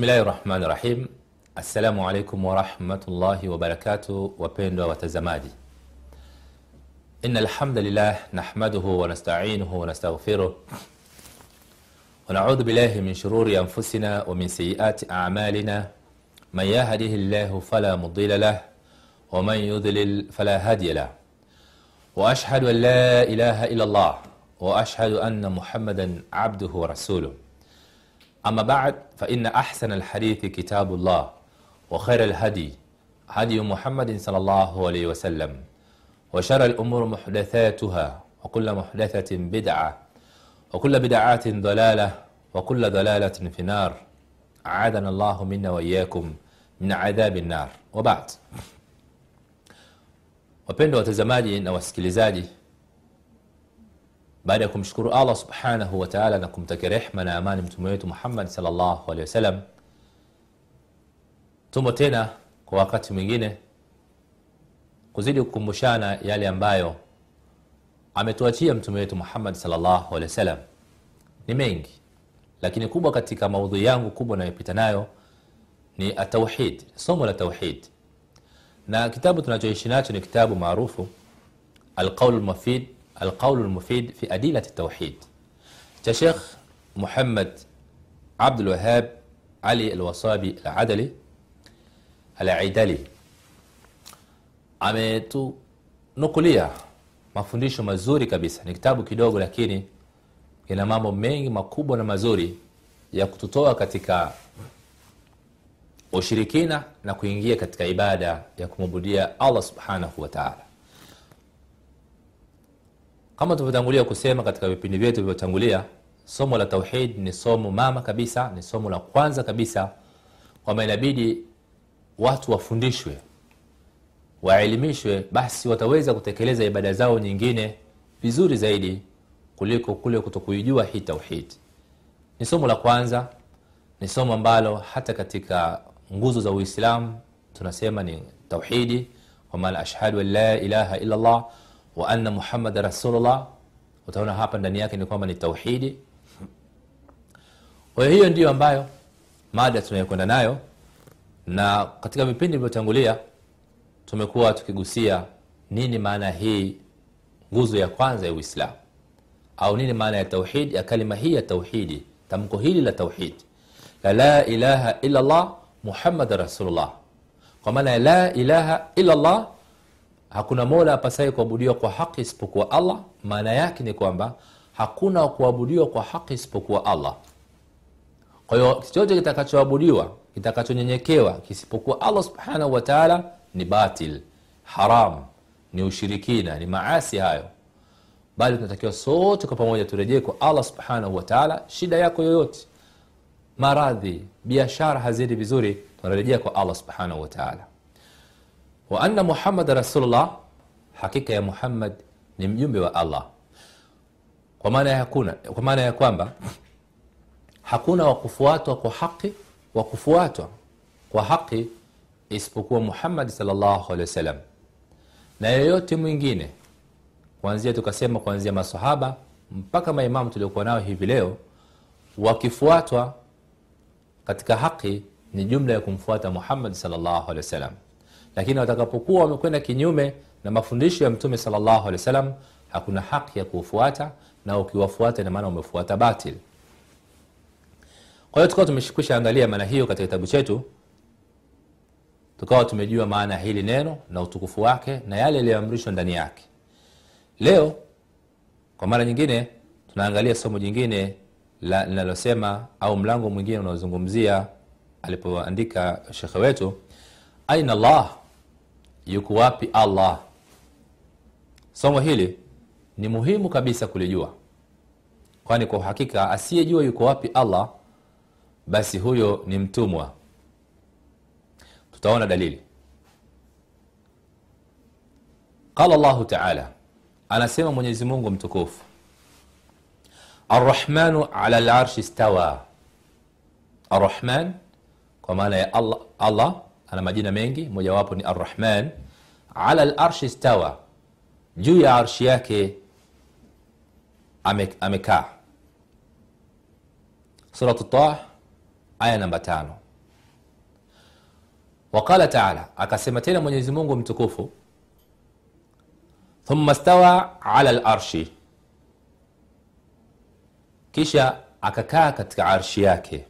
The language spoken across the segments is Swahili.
bismillahi rahmani rahim assalamu alaikum warahmatullahi wabarakatu wapendwa watazamaji ina alhamdulillah nahmaduhu wanasta'inuhu wanastaghfiruh ونعوذ بالله من شرور أنفسنا ومن سيئات أعمالنا من يهده الله فلا مضل له ومن يضلل فلا هادي له وأشهد أن لا إله إلا الله وأشهد أن محمدا عبده ورسوله أما بعد فإن أحسن الحديث كتاب الله وخير الهدي هدي محمد صلى الله عليه وسلم وشر الأمور محدثاتها وكل محدثة بدعة وكل بدعات ضلالة وكل ضلالة في النار. أعاذنا الله منا وإياكم من عذاب النار. وبعد. wapendwa watazamaji na wasikilizaji baada ya kumshukuru allah subhanahu wa taala na kumtakia rehma na amani mtume wetu muhammad salllahu alehi wasallam tumo tena kwa wakati mwingine kuzidi kukumbushana yale ambayo ametuachia mtume wetu muhammad salllahu alehi wasallam ni mengi lakini kubwa katika maudhui yangu kubwa nayopita nayo ni atauhid somo la tauhid. Na kitabu tunachoishi nacho ni kitabu maarufu alqaulu lmufid القول المفيد في أدلة التوحيد. تشيخ محمد عبد الوهاب علي الوصابي العدلي العدلي عميتو نقلية ما فنديشو مزوري كبيسة. نكتابو كدوغو لكيني كنا مامو مينج ما كوبو نمزوري يا كتوتوا كتكا وشركينا نكوينجيا كتكا إبادة يا كمبودية الله سبحانه وتعالى. Kama tulivyotangulia kusema katika vipindi vyetu vilivyotangulia somo la tauhid ni somo mama kabisa ni somo la kwanza kabisa kwamba inabidi watu wafundishwe waelimishwe basi wataweza kutekeleza ibada zao nyingine vizuri zaidi kuliko kule kutokuijua hii tauhid. Ni somo la kwanza ni somo ambalo hata katika nguzo za uislamu tunasema ni tauhidi kwa ashhadu an la ilaha illa llah wa anna muhammada rasulullah. Utaona hapa ndani yake ni kwamba ni tauhidi. Kwa hiyo ndiyo ambayo mada tunayokwenda nayo. Na katika vipindi vilivyotangulia tumekuwa tukigusia nini maana hii nguzo ya kwanza ya uislamu au nini maana ya tauhid ya kalima hii ya tauhidi tamko hili la tauhid. La la ilaha illa llah muhammada rasulullah. Kwa maana ya la ilaha illa llah hakuna mola apasaye kuabudiwa kwa haki isipokuwa allah. Maana yake ni kwamba hakuna kuabudiwa kwa haki isipokuwa allah. Kwa hiyo chochote kitakachoabudiwa kitakachonyenyekewa kisipokuwa allah subhanahu wataala ni batil haram ni ushirikina ni maasi hayo. Bali tunatakiwa sote kwa pamoja turejee kwa allah subhanahu wataala shida yako yoyote. Maradhi biashara haziendi vizuri tunarejea kwa allah subhanahu wataala wa anna muhammada rasulullah hakika ya muhammad ni mjumbe wa allah. Kwa maana ya kwa maana ya kwamba hakuna wakufuatwa kwa haki wa kufuatwa kwa haki isipokuwa muhammad salllahu alehi wasallam. Na yoyote mwingine kuanzia tukasema kuanzia masahaba mpaka maimamu tuliokuwa nao hivi leo wakifuatwa katika haki ni jumla ya kumfuata muhammad salllahu alehi wasallam lakini watakapokuwa wamekwenda kinyume na mafundisho ya mtume salllahu alehi wasallam hakuna haki ya kuufuata na ukiwafuata inamaana umefuata batil. Kwa hiyo tukawa tumeshikwisha angalia maana hiyo katika kitabu chetu tukawa tumejua maana hili neno na utukufu wake na yale yaliyoamrishwa ndani yake. Leo kwa mara nyingine tunaangalia somo jingine linalosema au mlango mwingine unaozungumzia alipoandika shekhe wetu aina llah yuko wapi allah? Somo hili ni muhimu kabisa kulijua. Kwani kwa uhakika asiyejua yuko wapi allah basi huyo ni mtumwa. Tutaona dalili. Qala llahu taala anasema mwenyezi mungu mtukufu arrahmanu ala larshi stawa arrahman kwa maana ya allah, allah ana majina mengi mojawapo ni arrahman. Ala larshi stawa juu ya arshi yake amekaa. Ame suratu tah aya namba tano. Waqala taala akasema tena mwenyezi mungu mtukufu thumma stawa ala larshi kisha akakaa katika arshi yake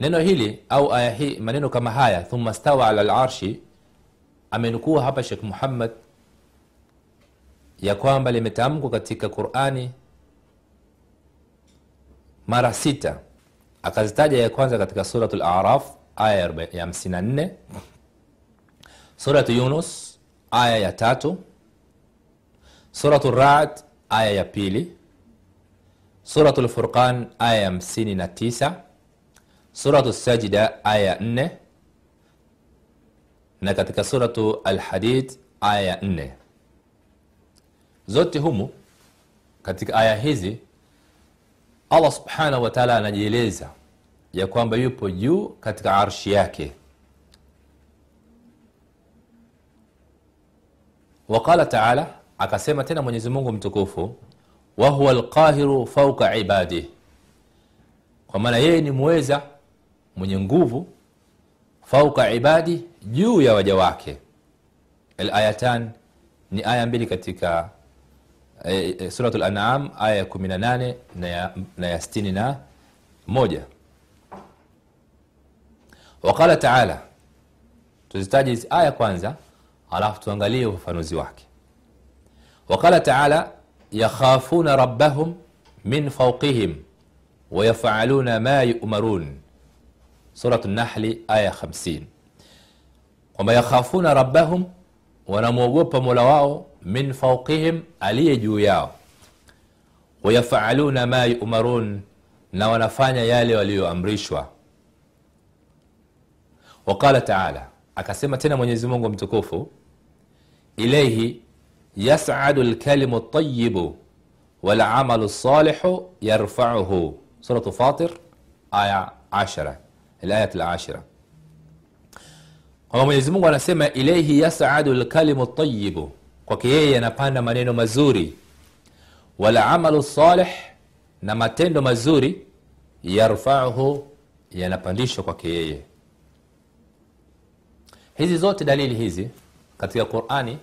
neno hili au aya hii maneno kama haya thumma stawa ala larshi amenukua hapa shekh muhammad ya kwamba limetamkwa katika qurani mara sita akazitaja ya kwanza katika suratu laraf aya ya 54 suratu yunus aya ya tatu suratu rad aya ya pili suratu lfurqan aya ya 59 suratu sajida aya ya 4 na katika suratu alhadid aya ya 4 zote humu katika aya hizi allah subhanahu wa taala anajieleza ya kwamba yupo juu katika arshi yake. Waqala taala akasema tena mwenyezi mungu mtukufu wahuwa lqahiru fauka ibadih kwa maana yeye ni mweza mwenye nguvu fauka ibadi juu ya waja wake. Alayatan ni aya mbili katika e, e, suratu lanam aya ya 18 na ya, na ya 61 waqala taala tuzitaje aya kwanza alafu tuangalie ufafanuzi wake. Waqala taala yakhafuna rabbahum min fauqihim wayafaluna ma yumarun سورة النحل آية خمسين. وما يخافون ربهم ونموغوب ملواء من فوقهم علي جوياو ويفعلون ما يؤمرون نوانفانيا يالي وليو أمريشوا وقال تعالى أكسيما تنا من يزمون متكوفو إليه يسعد الكلم الطيب والعمل الصالح يرفعه. سورة فاطر آية عشرة. الآية العاشرة. ومجلس مونغو نسيما إليه يسعد الكلم الطيب. وكيه ينبانا منينو مزوري. والعمل الصالح نما تندو مزوري. يرفعه ينبانديشو وكيه هزي زوت دليل هزي katika qurani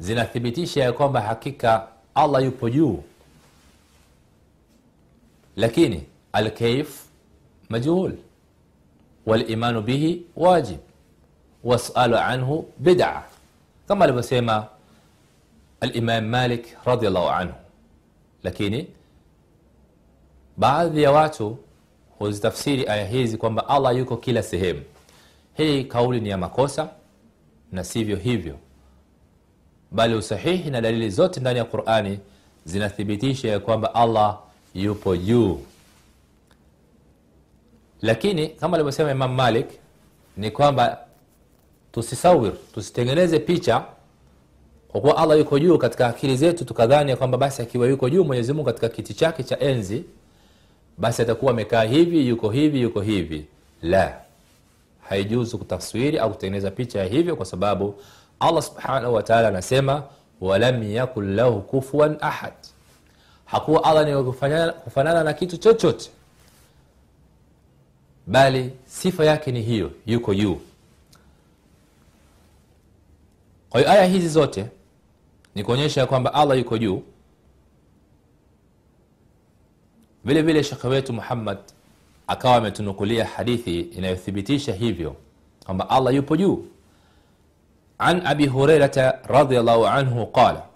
zinathibitisha ya kwamba hakika allah yupo juu lakini alkaif majuhuli walimanu bihi wajib. Wasualu anhu bida kama alivyosema alimam malik radiallahu anhu. Lakini baadhi ya watu huzitafsiri aya hizi kwamba allah yuko kila sehemu. Hii kauli ni ya makosa na sivyo hivyo. Bali usahihi na dalili zote ndani ya qurani zinathibitisha ya kwamba allah yupo juu lakini kama alivyosema imam malik ni kwamba tusisawir tusitengeneze picha kwa kuwa allah yuko juu katika akili zetu tukadhani kwamba basi akiwa yuko juu mwenyezi mungu katika kiti chake cha enzi basi atakuwa amekaa hivi yuko hivi yuko hivi. La haijuzu kutaswiri au kutengeneza picha ya hivyo kwa sababu allah subhanahu wataala anasema walam yakun lahu kufuan ahad. Hakuwa allah ni kufanana na kitu chochote bali sifa yake ni hiyo yuko juu. Kwa hiyo aya hizi zote ni kuonyesha kwamba allah yuko juu. Vile vile shekhe wetu muhammad akawa ametunukulia hadithi inayothibitisha hivyo kwamba allah yupo juu. An abi hurairata radiallahu anhu qala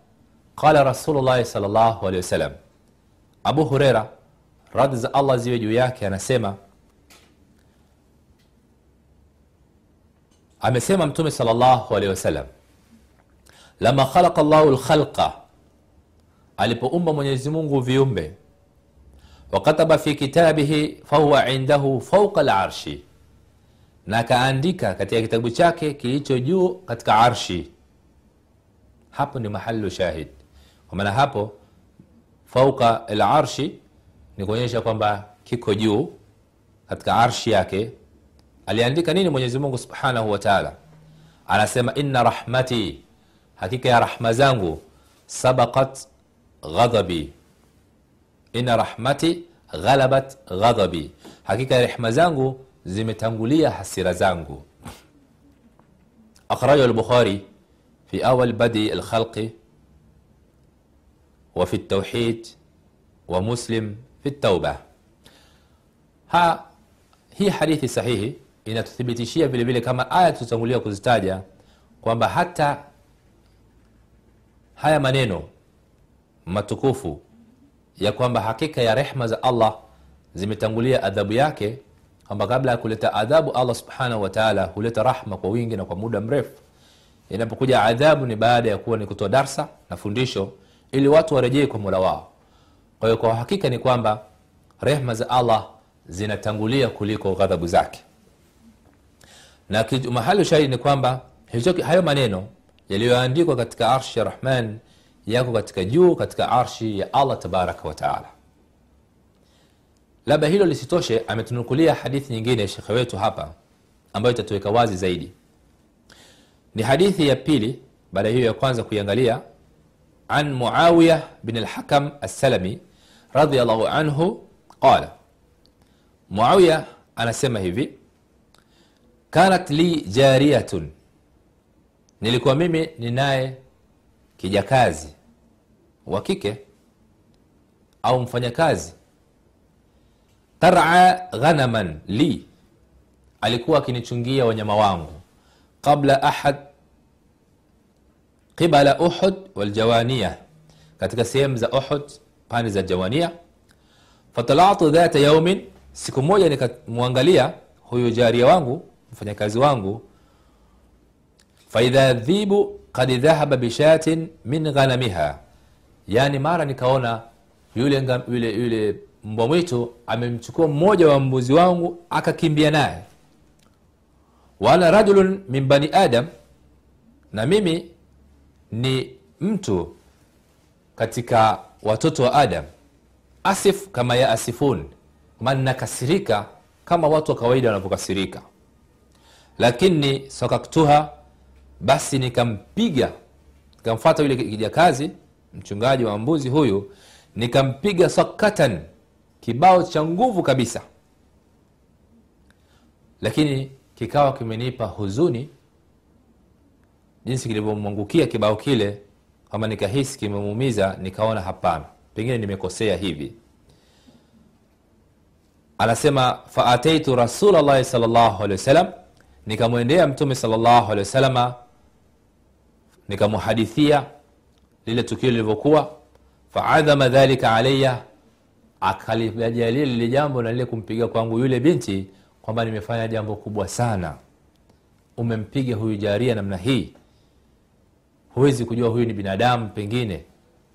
qala rasulullahi sal llahu alehi wasallam. Abu hureira radhi za allah ziwe juu yake anasema amesema mtume sal llahu alehi wasallam lama khalaqa llahu lkhalqa alipoumba mwenyezi mungu viumbe wakataba fi kitabihi fahuwa indahu fauqa larshi na akaandika katika kitabu chake kilicho juu katika arshi. Hapo ni mahalu shahid. Kwa maana hapo fauqa larshi ni kuonyesha kwamba kiko juu katika arshi yake aliandika nini mwenyezi mungu subhanahu wa taala anasema inna rahmati hakika ya rahma zangu sabaqat ghadhabi inna rahmati ghalabat ghadhabi hakika ya rehma zangu zimetangulia hasira zangu akhrajahu lbukhari fi awal badi lkhalqi wa fi ltauhid wa muslim fi ltauba ha hii hadithi sahihi inatuthibitishia vile vile kama aya tulizotangulia kuzitaja kwamba hata haya maneno matukufu ya kwamba hakika ya rehma za allah zimetangulia adhabu yake kwamba kabla ya kuleta adhabu allah subhanahu wataala huleta rahma kwa wingi na kwa muda mrefu. Inapokuja adhabu ni baada ya kuwa ni kutoa darsa na fundisho ili watu warejee kwa mola wao. Kwa hiyo kwa hakika ni kwamba rehma za allah zinatangulia kuliko ghadhabu zake na mahali ushahidi ni kwamba hayo maneno yaliyoandikwa katika arshi ya rahman yako katika juu katika arshi ya allah tabaraka wataala labda hilo lisitoshe ametunukulia hadithi nyingine shekhe wetu hapa ambayo itatuweka wazi zaidi. Ni hadithi ya pili baada hiyo ya kwanza kuiangalia an muawiya bin alhakam assalami anhu qala. Muawiya anasema hivi kanat li jariyatun nilikuwa mimi ninaye kijakazi. Wa kike au mfanyakazi. Tara ghanaman li. Alikuwa akinichungia wanyama wangu. Qabla ahad qibala uhud waljawania katika sehemu za uhud pande za jawania fatalatu dhata yaumin siku moja nikamwangalia huyu jaria wangu mfanyakazi wangu faidha dhibu kad dhahaba bishatin min ghanamiha. Yani mara nikaona yule, yule, yule mbwa mwitu amemchukua mmoja wa mbuzi wangu akakimbia naye. Wala rajulun min bani adam na mimi ni mtu katika watoto wa adam. Asif kama ya asifun man nakasirika kama watu wa kawaida wanavyokasirika lakini sakaktuha basi nikampiga nikamfata yule kijakazi mchungaji wa mbuzi huyu nikampiga sakatan kibao cha nguvu kabisa. Lakini kikawa kimenipa huzuni jinsi kilivyomwangukia kibao kile kama nikahisi kimemuumiza nikaona hapana pengine nimekosea hivi. Anasema faataitu rasulllahi salllahu alehi wasallam nikamwendea mtume salllahu alehi wasalama nikamuhadithia lile tukio lilivyokuwa faadhama dhalika alaya akalijalia lile jambo na lile kumpiga kwangu yule binti kwamba nimefanya jambo kubwa sana. Umempiga huyu jaria namna hii. Huwezi kujua huyu ni binadamu pengine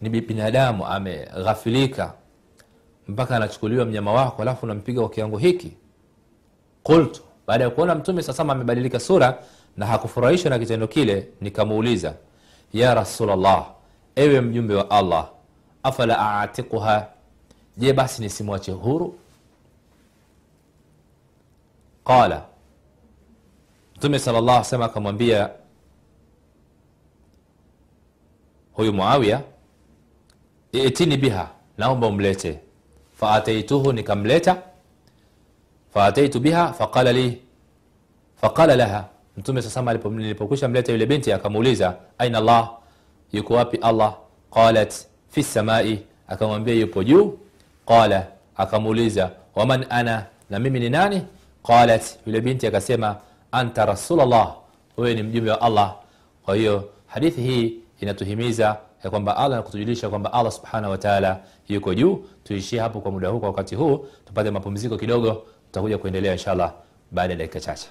ni binadamu ameghafilika. Mpaka anachukuliwa mnyama wako alafu unampiga kwa kiwango hiki. Qultu baada ya kuona mtume sasama amebadilika sura na hakufurahishwa na kitendo kile nikamuuliza ya rasulllah ewe mjumbe wa allah afala atiquha je basi nisimwache huru? Qala mtume sal llah sema akamwambia huyu muawiya itini biha naomba umlete. Faataituhu nikamleta faataitu biha faqala li faqala laha. Mtume sasama nilipokwisha mleta yule binti akamuuliza aina allah? Yuko wapi allah? Qalat fi samai. Akamwambia yupo juu. Qala akamuuliza waman ana? Na mimi ni nani? Qalat yule binti akasema anta rasulllah wewe ni mjumbe wa allah. Kwa hiyo hadithi hii inatuhimiza ya kwamba allah nakutujulisha kwamba allah subhanahu wataala yuko juu. Tuishie hapo kwa muda huu kwa wakati huu tupate mapumziko kidogo tutakuja kuendelea inshallah baada ya dakika chache.